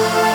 Bye.